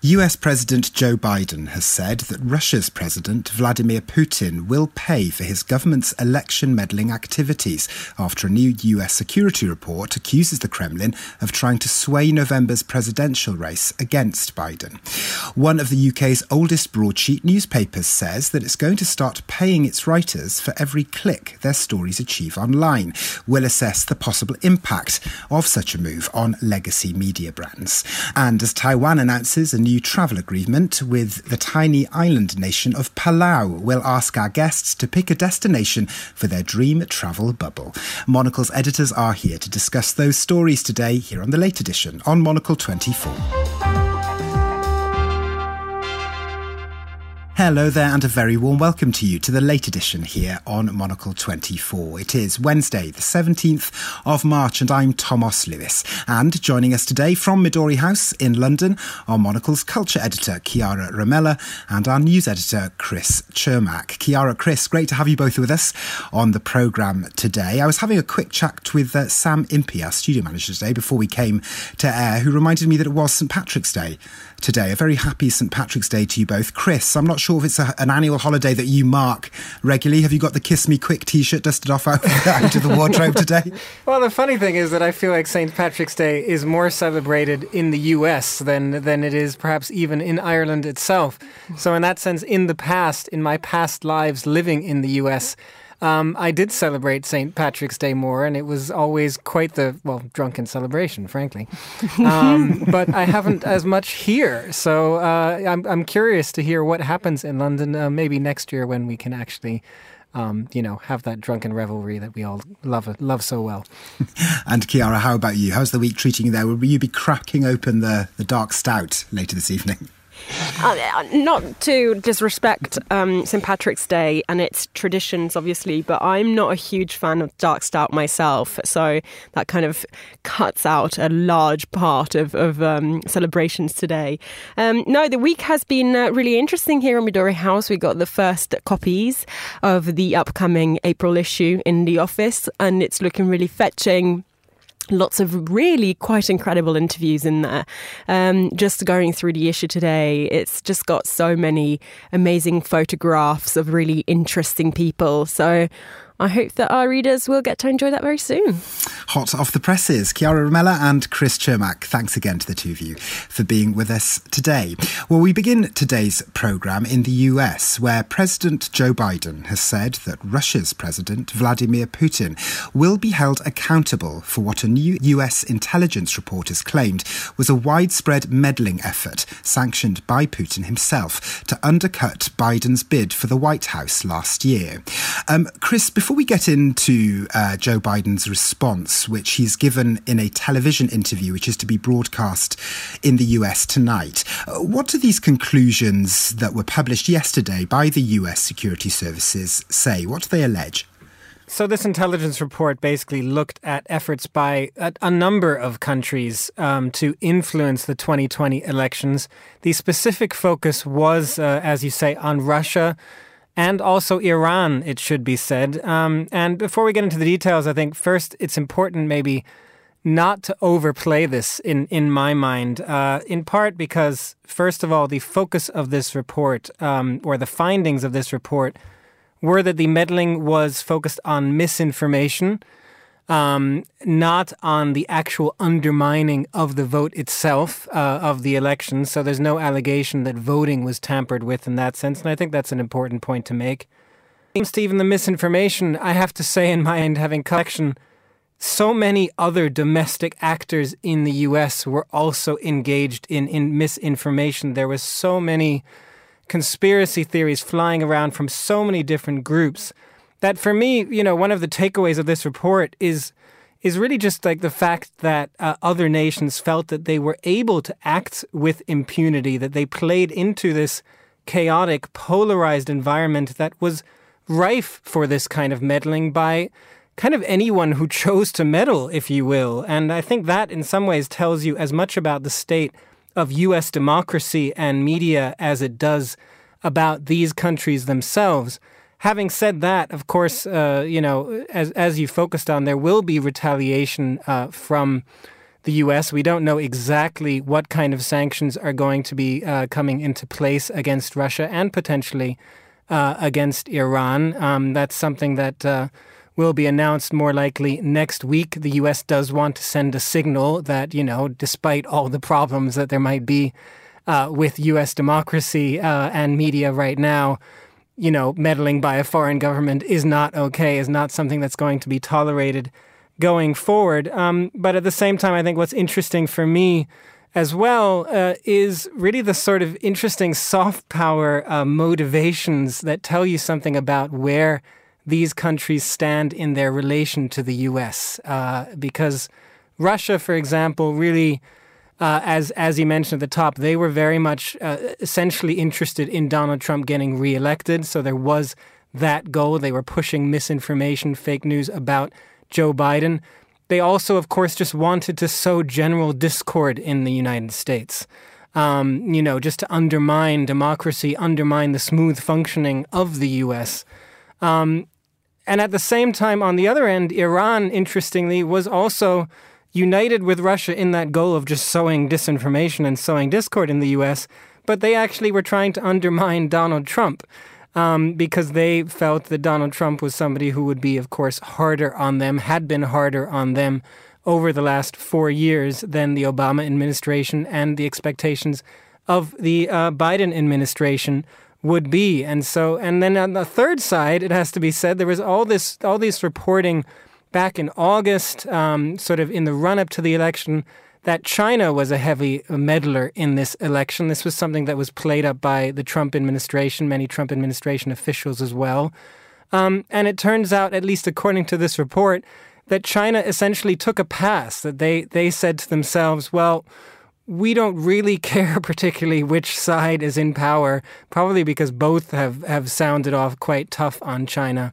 US President Joe Biden has said that Russia's President Vladimir Putin will pay for his government's election meddling activities after a new US security report accuses the Kremlin of trying to sway November's presidential race against Biden. One of the UK's oldest broadsheet newspapers says that it's going to start paying its writers for every click their stories achieve online. We'll assess the possible impact of such a move on legacy media brands. And as Taiwan announces a new travel agreement with the tiny island nation of Palau. We'll ask our guests to pick a destination for their dream travel bubble. Monocle's editors are here to discuss those stories today here on the late edition on Monocle 24. Hello there, and a very warm welcome to you to the late edition here on Monocle 24. It is Wednesday, the 17th of March, and I'm Thomas Lewis. And joining us today from Midori House in London are Monocle's culture editor, Chiara Rimella, and our news editor, Chris Cermak. Chiara, Chris, great to have you both with us on the programme today. I was having a quick chat with uh, Sam Impey, our studio manager today, before we came to air, who reminded me that it was St Patrick's Day today. A very happy St Patrick's Day to you both. Chris, I'm not sure if it's a, an annual holiday that you mark regularly. Have you got the Kiss Me Quick t shirt dusted off out, out of the wardrobe today? Well, the funny thing is that I feel like St Patrick's Day is more celebrated in the US than, than it is perhaps even in Ireland itself. So, in that sense, in the past, in my past lives living in the US, um, I did celebrate St. Patrick's Day more, and it was always quite the, well, drunken celebration, frankly. Um, but I haven't as much here. So uh, I'm, I'm curious to hear what happens in London uh, maybe next year when we can actually. Um, you know, have that drunken revelry that we all love love so well. and Chiara, how about you? How's the week treating you there? Will you be cracking open the, the dark stout later this evening? Uh, not to disrespect um, St. Patrick's Day and its traditions, obviously, but I'm not a huge fan of dark stout myself. So that kind of cuts out a large part of, of um, celebrations today. Um, no, the week has been uh, really interesting here in Midori House. We got the first copies of the upcoming April issue in the office, and it's looking really fetching lots of really quite incredible interviews in there. Um, just going through the issue today, it's just got so many amazing photographs of really interesting people. So I hope that our readers will get to enjoy that very soon. Hot off the presses, Chiara Rimella and Chris Cermak. Thanks again to the two of you for being with us today. Well, we begin today's programme in the US, where President Joe Biden has said that Russia's President Vladimir Putin will be held accountable for what a new US intelligence report has claimed was a widespread meddling effort sanctioned by Putin himself to undercut Biden's bid for the White House last year. Um, Chris, before before we get into uh, Joe Biden's response, which he's given in a television interview, which is to be broadcast in the US tonight, uh, what do these conclusions that were published yesterday by the US security services say? What do they allege? So, this intelligence report basically looked at efforts by a, a number of countries um, to influence the 2020 elections. The specific focus was, uh, as you say, on Russia and also Iran, it should be said. Um, and before we get into the details, I think first it's important maybe not to overplay this in, in my mind, uh, in part because, first of all, the focus of this report um, or the findings of this report were that the meddling was focused on misinformation um, not on the actual undermining of the vote itself uh, of the election. So there's no allegation that voting was tampered with in that sense. And I think that's an important point to make. Even the misinformation, I have to say, in my end, having collection, so many other domestic actors in the US were also engaged in, in misinformation. There was so many conspiracy theories flying around from so many different groups that for me, you know, one of the takeaways of this report is is really just like the fact that uh, other nations felt that they were able to act with impunity, that they played into this chaotic, polarized environment that was rife for this kind of meddling by kind of anyone who chose to meddle, if you will. And I think that in some ways tells you as much about the state of US democracy and media as it does about these countries themselves having said that, of course, uh, you know, as as you focused on, there will be retaliation uh, from the U.S. We don't know exactly what kind of sanctions are going to be uh, coming into place against Russia and potentially uh, against Iran. Um, that's something that uh, will be announced more likely next week. The U.S. does want to send a signal that, you know, despite all the problems that there might be uh, with U.S. democracy and media right now, you know, meddling by a foreign government is not okay, is not something that's going to be tolerated going forward. Um, but at the same time, I think what's interesting for me as well uh, is really the sort of interesting soft power uh, motivations that tell you something about where these countries stand in their relation to the US. Uh, because Russia, for example, really. Uh, as as you mentioned at the top, they were very much uh, essentially interested in Donald Trump getting reelected. So there was that goal. They were pushing misinformation, fake news about Joe Biden. They also, of course, just wanted to sow general discord in the United States. Um, you know, just to undermine democracy, undermine the smooth functioning of the U.S. Um, and at the same time, on the other end, Iran, interestingly, was also united with Russia in that goal of just sowing disinformation and sowing discord in the U.S., but they actually were trying to undermine Donald Trump um, because they felt that Donald Trump was somebody who would be, of course, harder on them, had been harder on them over the last four years than the Obama administration and the expectations of the uh, Biden administration would be. And so, and then on the third side, it has to be said, there was all this, all this reporting back in August, um, sort of in the run up to the election that China was a heavy meddler in this election. This was something that was played up by the Trump administration, many Trump administration officials as well. Um, and it turns out, at least according to this report, that China essentially took a pass, that they, they said to themselves, well, we don't really care particularly which side is in power, probably because both have, have sounded off quite tough on China.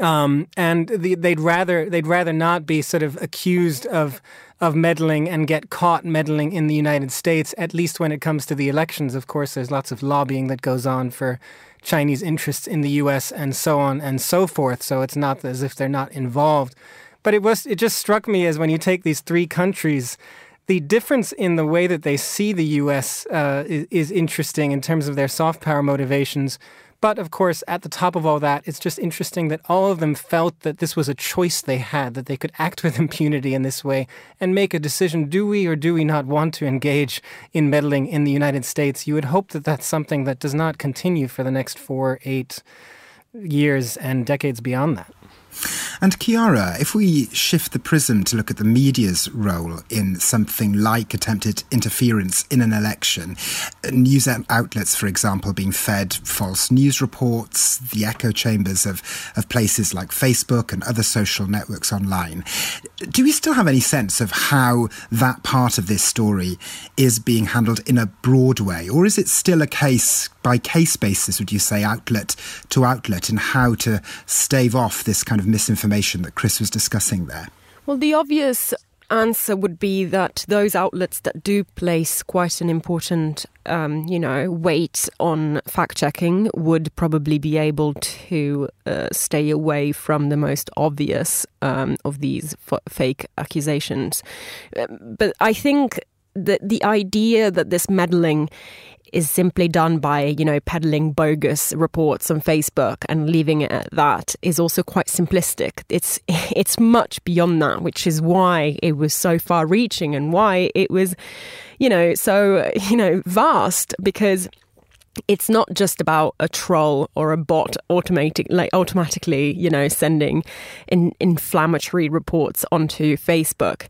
Um, and the, they'd rather they'd rather not be sort of accused of of meddling and get caught meddling in the United States, at least when it comes to the elections. Of course, there's lots of lobbying that goes on for Chinese interests in the U.S. and so on and so forth. So it's not as if they're not involved. But it was it just struck me as when you take these three countries, the difference in the way that they see the U.S. Uh, is, is interesting in terms of their soft power motivations but of course, at the top of all that, it's just interesting that all of them felt that this was a choice they had, that they could act with impunity in this way and make a decision do we or do we not want to engage in meddling in the United States? You would hope that that's something that does not continue for the next four, eight years and decades beyond that. And Chiara, if we shift the prism to look at the media's role in something like attempted interference in an election, uh, news outlets, for example, being fed false news reports, the echo chambers of, of places like Facebook and other social networks online, do we still have any sense of how that part of this story is being handled in a broad way? Or is it still a case by case basis, would you say, outlet to outlet, and how to stave off this kind of misinformation that Chris was discussing there? Well, the obvious answer would be that those outlets that do place quite an important, um, you know, weight on fact checking would probably be able to uh, stay away from the most obvious um, of these f- fake accusations. But I think that the idea that this meddling is simply done by, you know, peddling bogus reports on Facebook and leaving it at that is also quite simplistic. It's it's much beyond that, which is why it was so far reaching and why it was, you know, so, you know, vast because it's not just about a troll or a bot automatic, like automatically, you know, sending in, inflammatory reports onto Facebook.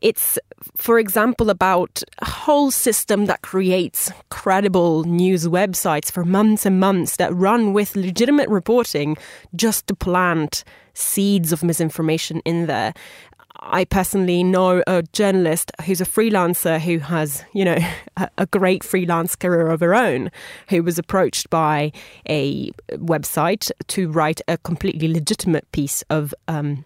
It's, for example, about a whole system that creates credible news websites for months and months that run with legitimate reporting just to plant seeds of misinformation in there. I personally know a journalist who's a freelancer who has, you know, a, great freelance career of her own, who was approached by a website to write a completely legitimate piece of um,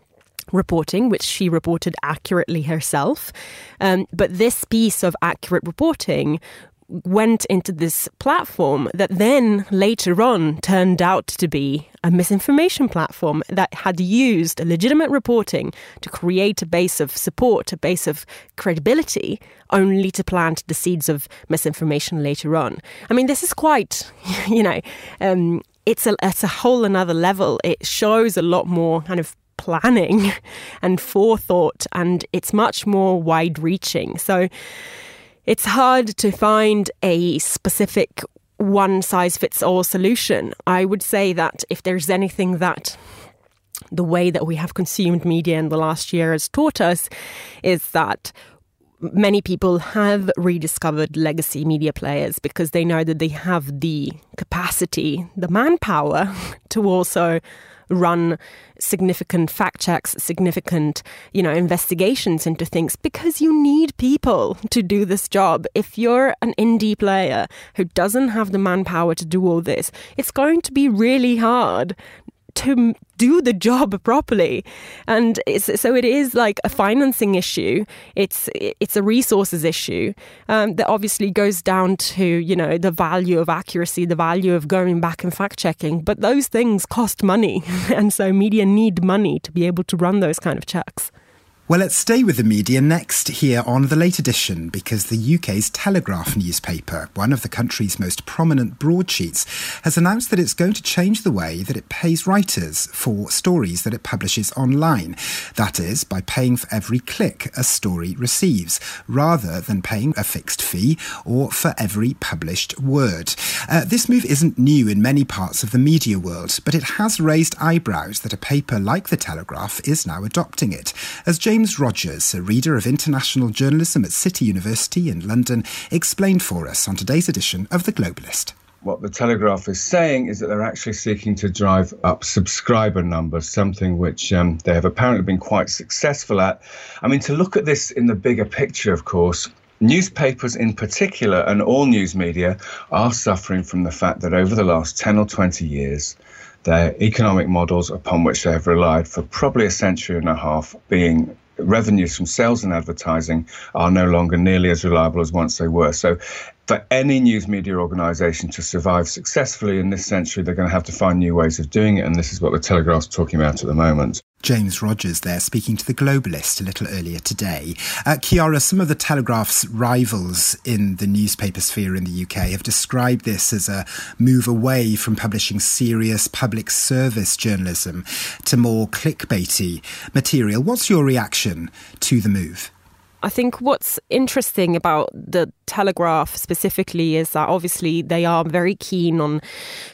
reporting, which she reported accurately herself. Um, but this piece of accurate reporting went into this platform that then later on turned out to be a misinformation platform that had used legitimate reporting to create a base of support, a base of credibility, only to plant the seeds of misinformation later on. I mean, this is quite, you know, um, it's a it's a whole another level. It shows a lot more kind of planning and forethought, and it's much more wide reaching. So it's hard to find a specific one size fits all solution. I would say that if there's anything that the way that we have consumed media in the last year has taught us is that many people have rediscovered legacy media players because they know that they have the capacity, the manpower to also run significant fact checks, significant, you know, investigations into things because you need people to do this job. If you're an indie player who doesn't have the manpower to do all this, it's going to be really hard to do the job properly. And so it is like a financing issue. It's it's a resources issue um, that obviously goes down to you know the value of accuracy the value of going back and fact checking. But those things cost money and so media need money to be able to run those kind of checks well, let's stay with the media next here on The Late Edition because the UK's Telegraph newspaper, one of the country's most prominent broadsheets, has announced that it's going to change the way that it pays writers for stories that it publishes online. That is, by paying for every click a story receives, rather than paying a fixed fee or for every published word. Uh, this move isn't new in many parts of the media world, but it has raised eyebrows that a paper like The Telegraph is now adopting it. As James James Rogers, a reader of international journalism at City University in London, explained for us on today's edition of The Globalist what the Telegraph is saying is that they're actually seeking to drive up subscriber numbers, something which um, they have apparently been quite successful at. I mean, to look at this in the bigger picture, of course, newspapers in particular and all news media are suffering from the fact that over the last 10 or 20 years, their economic models upon which they have relied for probably a century and a half being revenues from sales and advertising are no longer nearly as reliable as once they were. So, for any news media organization to survive successfully in this century, they're going to have to find new ways of doing it. And this is what the Telegraph's talking about at the moment. James Rogers there speaking to the Globalist a little earlier today. Uh, Chiara, some of the Telegraph's rivals in the newspaper sphere in the UK have described this as a move away from publishing serious public service journalism to more clickbaity material. What's your reaction to the move? I think what's interesting about the Telegraph specifically is that obviously they are very keen on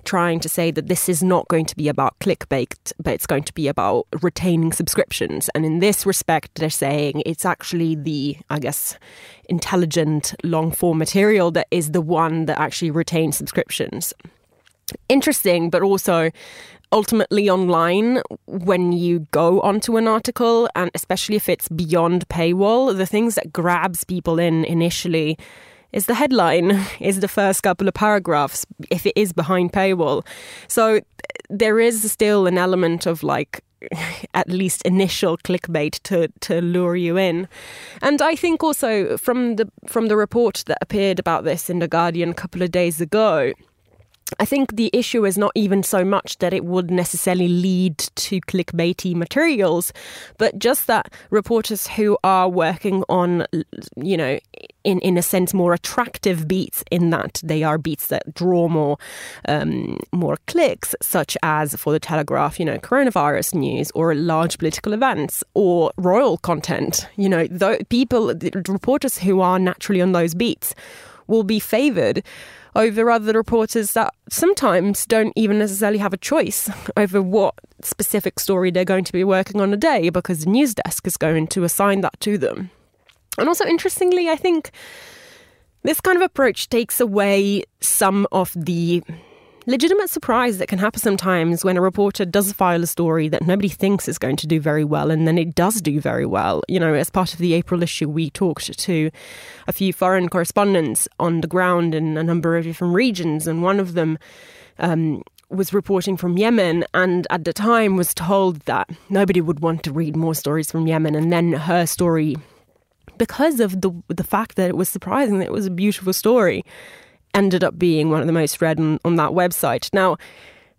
trying to say that this is not going to be about clickbait, but it's going to be about retaining subscriptions. And in this respect, they're saying it's actually the, I guess, intelligent long form material that is the one that actually retains subscriptions interesting, but also ultimately online when you go onto an article and especially if it's beyond paywall the things that grabs people in initially is the headline is the first couple of paragraphs if it is behind paywall. So there is still an element of like at least initial clickbait to to lure you in. And i think also from the from the report that appeared about this in the guardian a couple of days ago I think the issue is not even so much that it would necessarily lead to clickbaity materials, but just that reporters who are working on, you know, in, in a sense, more attractive beats, in that they are beats that draw more um, more clicks, such as for the Telegraph, you know, coronavirus news or large political events or royal content. You know, the people, reporters who are naturally on those beats will be favoured over other reporters that sometimes don't even necessarily have a choice over what specific story they're going to be working on a day because the news desk is going to assign that to them. And also, interestingly, I think this kind of approach takes away some of the legitimate surprise that can happen sometimes when a reporter does file a story that nobody thinks is going to do very well and then it does do very well. You know, as part of the April issue, we talked to a few foreign correspondents on the ground in a number of different regions, and one of them um, was reporting from Yemen and at the time was told that nobody would want to read more stories from Yemen and then her story because of the the fact that it was surprising that it was a beautiful story ended up being one of the most read on, on that website. Now,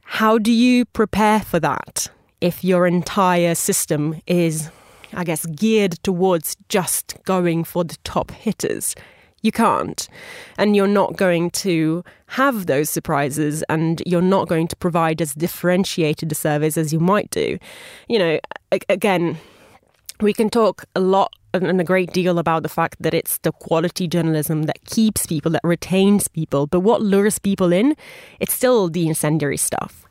how do you prepare for that if your entire system is, I guess, geared towards just going for the top hitters? You can't. And you're not going to have those surprises and you're not going to provide as differentiated a service as you might do. You know, again, we can talk a lot and a great deal about the fact that it's the quality journalism that keeps people, that retains people. But what lures people in? It's still the incendiary stuff.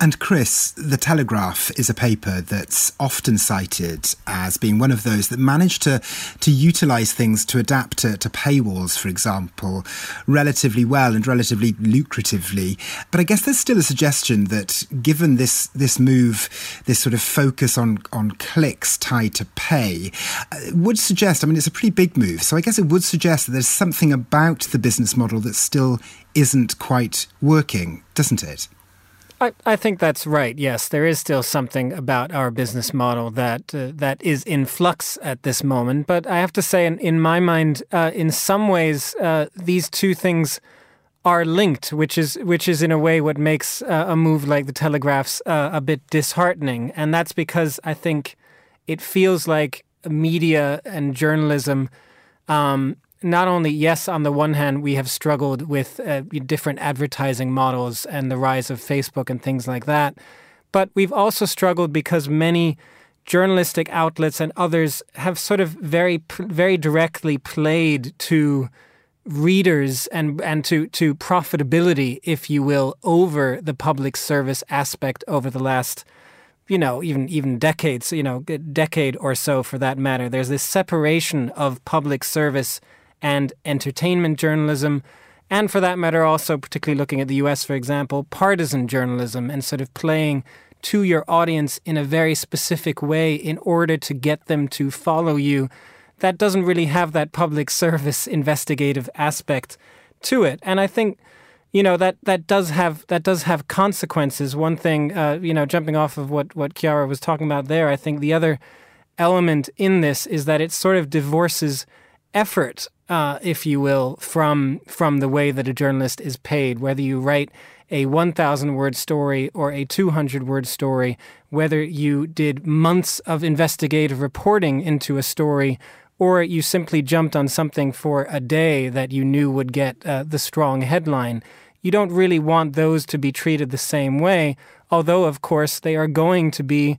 And Chris, The Telegraph is a paper that's often cited as being one of those that managed to, to utilise things to adapt to, to paywalls, for example, relatively well and relatively lucratively. But I guess there's still a suggestion that given this, this move, this sort of focus on, on clicks tied to pay, uh, would suggest, I mean, it's a pretty big move. So I guess it would suggest that there's something about the business model that still isn't quite working, doesn't it? I, I think that's right. Yes, there is still something about our business model that uh, that is in flux at this moment. But I have to say, in, in my mind, uh, in some ways, uh, these two things are linked, which is which is in a way what makes uh, a move like the Telegraph's uh, a bit disheartening, and that's because I think it feels like media and journalism um, not only, yes, on the one hand, we have struggled with uh, different advertising models and the rise of Facebook and things like that, but we've also struggled because many journalistic outlets and others have sort of very, very directly played to readers and and to to profitability, if you will, over the public service aspect over the last you know, even even decades, you know, decade or so for that matter. There's this separation of public service and entertainment journalism, and for that matter, also particularly looking at the US, for example, partisan journalism and sort of playing to your audience in a very specific way in order to get them to follow you. That doesn't really have that public service investigative aspect to it. And I think you know that that does have that does have consequences. One thing, uh, you know, jumping off of what what Chiara was talking about there, I think the other element in this is that it sort of divorces effort uh, if you will, from from the way that a journalist is paid. Whether you write a 1,000 word story or a 200 word story, whether you did months of investigative reporting into a story, or you simply jumped on something for a day that you knew would get uh, the strong headline. You don't really want those to be treated the same way, although, of course, they are going to be.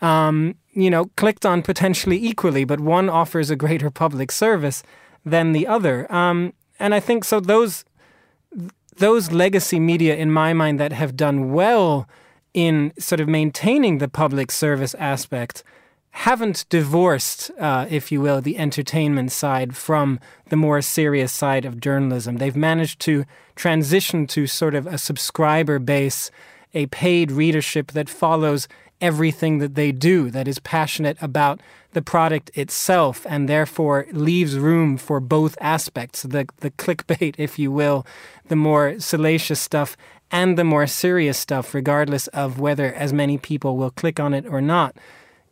Um, you know, clicked on potentially equally, but one offers a greater public service than the other. Um, and I think so. Those those legacy media, in my mind, that have done well in sort of maintaining the public service aspect haven't divorced, uh, if you will, the entertainment side from the more serious side of journalism. They've managed to transition to sort of a subscriber base, a paid readership that follows everything that they do, that is passionate about the product itself, and therefore leaves room for both aspects the, the clickbait, if you will, the more salacious stuff, and the more serious stuff, regardless of whether as many people will click on it or not.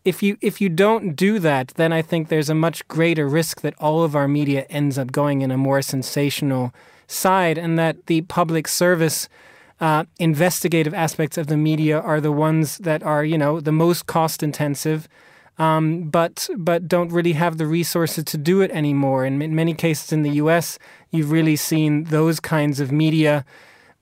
If you if you don't do that, then I think there's a much greater risk that all of our media ends up going in a more sensational side, and that the public service uh, investigative aspects of the media are the ones that are, you know, the most cost intensive, um, but but don't really have the resources to do it anymore. And in many cases in the U.S., you've really seen those kinds of media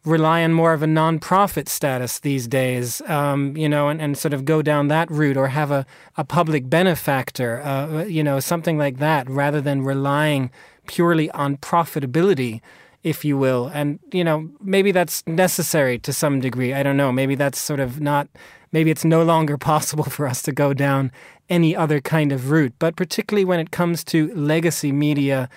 rely on more of a nonprofit status these days, um, you know, and, and sort of go down that route or have a, a public benefactor, uh, you know, something like that, rather than relying purely on profitability if you will. And, you know, maybe that's necessary to some degree. I don't know. Maybe that's sort of not, maybe it's no longer possible for us to go down any other kind of route. But particularly when it comes to legacy media,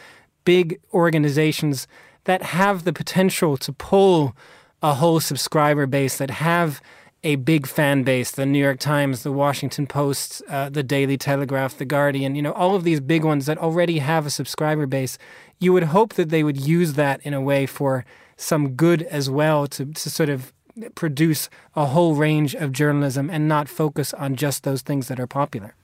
big organizations that have the potential to pull a whole subscriber base, that have a big fan base the New York Times, the Washington Post, uh, the Daily Telegraph, the Guardian, you know, all of these big ones that already have a subscriber base. You would hope that they would use that in a way for some good as well to, to sort of produce a whole range of journalism and not focus on just those things that are popular.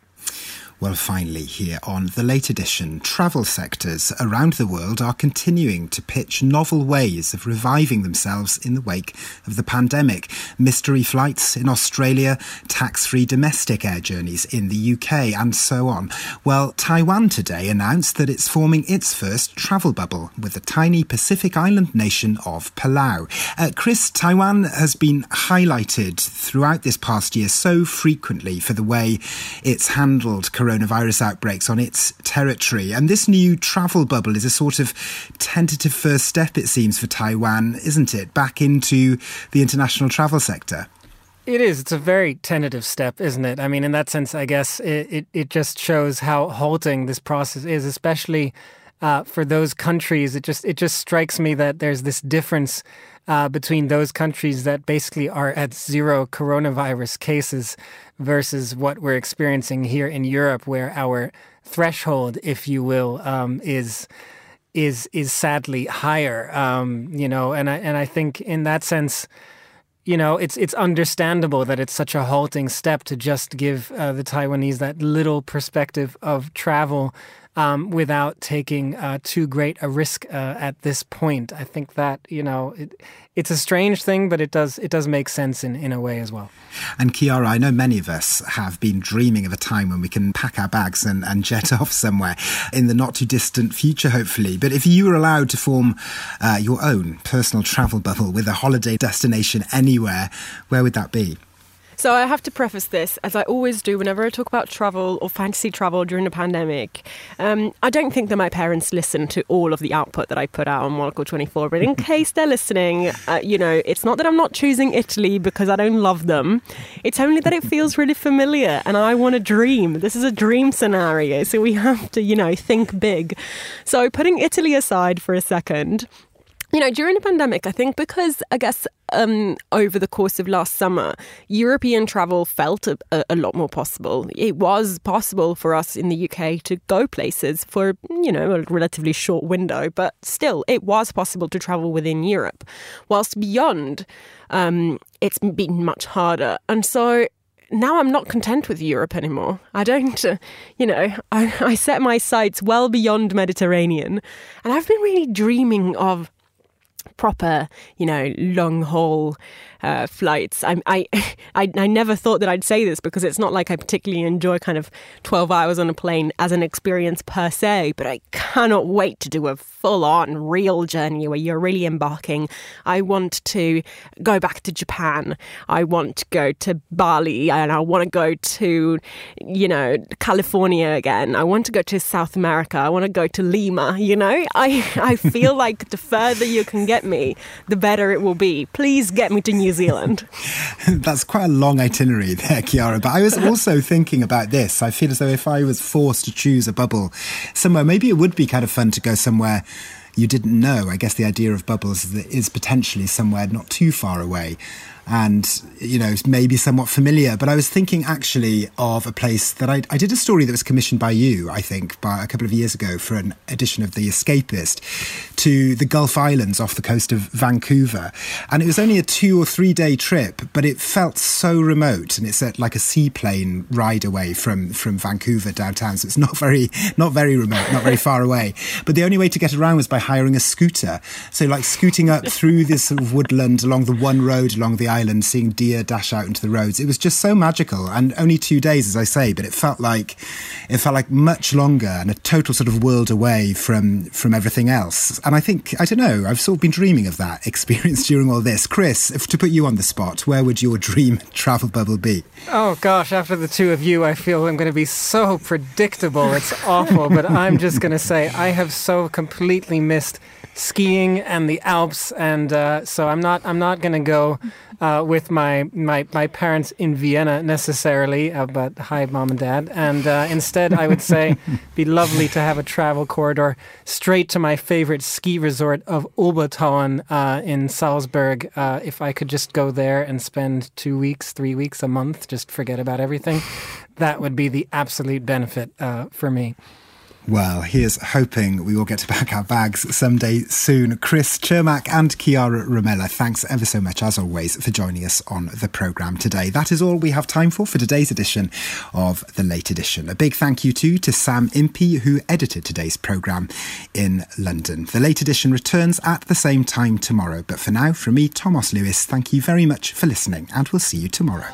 Well, finally, here on the late edition, travel sectors around the world are continuing to pitch novel ways of reviving themselves in the wake of the pandemic. Mystery flights in Australia, tax free domestic air journeys in the UK, and so on. Well, Taiwan today announced that it's forming its first travel bubble with the tiny Pacific island nation of Palau. Uh, Chris, Taiwan has been highlighted throughout this past year so frequently for the way it's handled coronavirus outbreaks on its territory. And this new travel bubble is a sort of tentative first step, it seems, for Taiwan, isn't it? Back into the international travel sector. It is. It's a very tentative step, isn't it? I mean, in that sense, I guess it, it, it just shows how halting this process is, especially uh, for those countries. It just it just strikes me that there's this difference uh, between those countries that basically are at zero coronavirus cases versus what we're experiencing here in Europe, where our threshold, if you will, um, is is is sadly higher. Um, you know, and I and I think in that sense. You know, it's it's understandable that it's such a halting step to just give uh, the Taiwanese that little perspective of travel um, without taking uh, too great a risk uh, at this point. I think that you know it, it's a strange thing, but it does it does make sense in, in a way as well. And Chiara, I know many of us have been dreaming of a time when we can pack our bags and, and jet off somewhere in the not too distant future, hopefully. But if you were allowed to form uh, your own personal travel bubble with a holiday destination anywhere, where would that be? So I have to preface this, as I always do whenever I talk about travel or fantasy travel during the pandemic. Um, I don't think that my parents listen to all of the output that I put out on Monocle 24, but in case they're listening, uh, you know, it's not that I'm not choosing Italy because I don't love them. It's only that it feels really familiar and I want to dream. This is a dream scenario, so we have to, you know, think big. So putting Italy aside for a second, you know, during the pandemic, I think because I guess um, over the course of last summer, European travel felt a, a, lot more possible. It was possible for us in the UK to go places for, you know, a relatively short window, but still, it was possible to travel within Europe. Whilst beyond, um, it's been much harder. And so now I'm not content with Europe anymore. I don't, uh, you know, I, I set my sights well beyond Mediterranean, and I've been really dreaming of proper, you know, long haul uh, flights. I, I, I, I never thought that I'd say this because it's not like I particularly enjoy kind of 12 hours on a plane as an experience per se, but I cannot wait to do a full on real journey where you're really embarking. I want to go back to Japan. I want to go to Bali and I want to go to, you know, California again. I want to go to South America. I want to go to Lima, you know? I, I feel like the further you can get me, the better it will be. Please get me to New Zealand. That's quite a long itinerary there, Chiara. But I was also thinking about this. I feel as though if I was forced to choose a bubble somewhere, maybe it would be kind of fun to go somewhere you didn't know. I guess the idea of bubbles is potentially somewhere not too far away and you know maybe somewhat familiar. But i was thinking actually of a place that I, I, did a story that was commissioned by you i think by a couple of years ago for an edition of the escapist to the gulf islands off the coast of vancouver. And it was only a two or three day trip but it felt so remote and it's at like a seaplane ride away from from vancouver downtown. So it's not very not very remote not very far away. But the only way to get around was by hiring a scooter. So like scooting up through this sort of woodland along the one road along the island, seeing deer dash out into the roads. It was just so magical, and only two days, as I say, but it felt like it felt like much longer and a total sort of world away from from everything else. And I think I don't know. I've sort of been dreaming of that experience during all this. Chris, if, to put you on the spot, where would your dream travel bubble be? Oh gosh, after the two of you, I feel I'm going to be so predictable. It's awful, but I'm just going to say I have so completely missed skiing and the Alps, and uh, so I'm not I'm not going to go uh, with my, my my parents in Vienna necessarily. Uh, but hi, mom and dad. And uh, instead, I would say, be lovely to have a travel corridor straight to my favorite ski resort of Obertauern uh, in Salzburg. Uh, if I could just go there and spend two weeks, three weeks, a month, just forget about everything, that would be the absolute benefit for me. Well, here's hoping we will get to pack our bags someday soon. Chris Cermak and Chiara Rimella, thanks ever so much, as always, for joining us on the programme today. That is all we have time for for today's edition of The Late Edition. A big thank you too to Sam Impey, who edited today's programme in London. The Late Edition returns at the same time tomorrow. But for now, from me, Thomas Lewis, thank you very much for listening, and we'll see you tomorrow.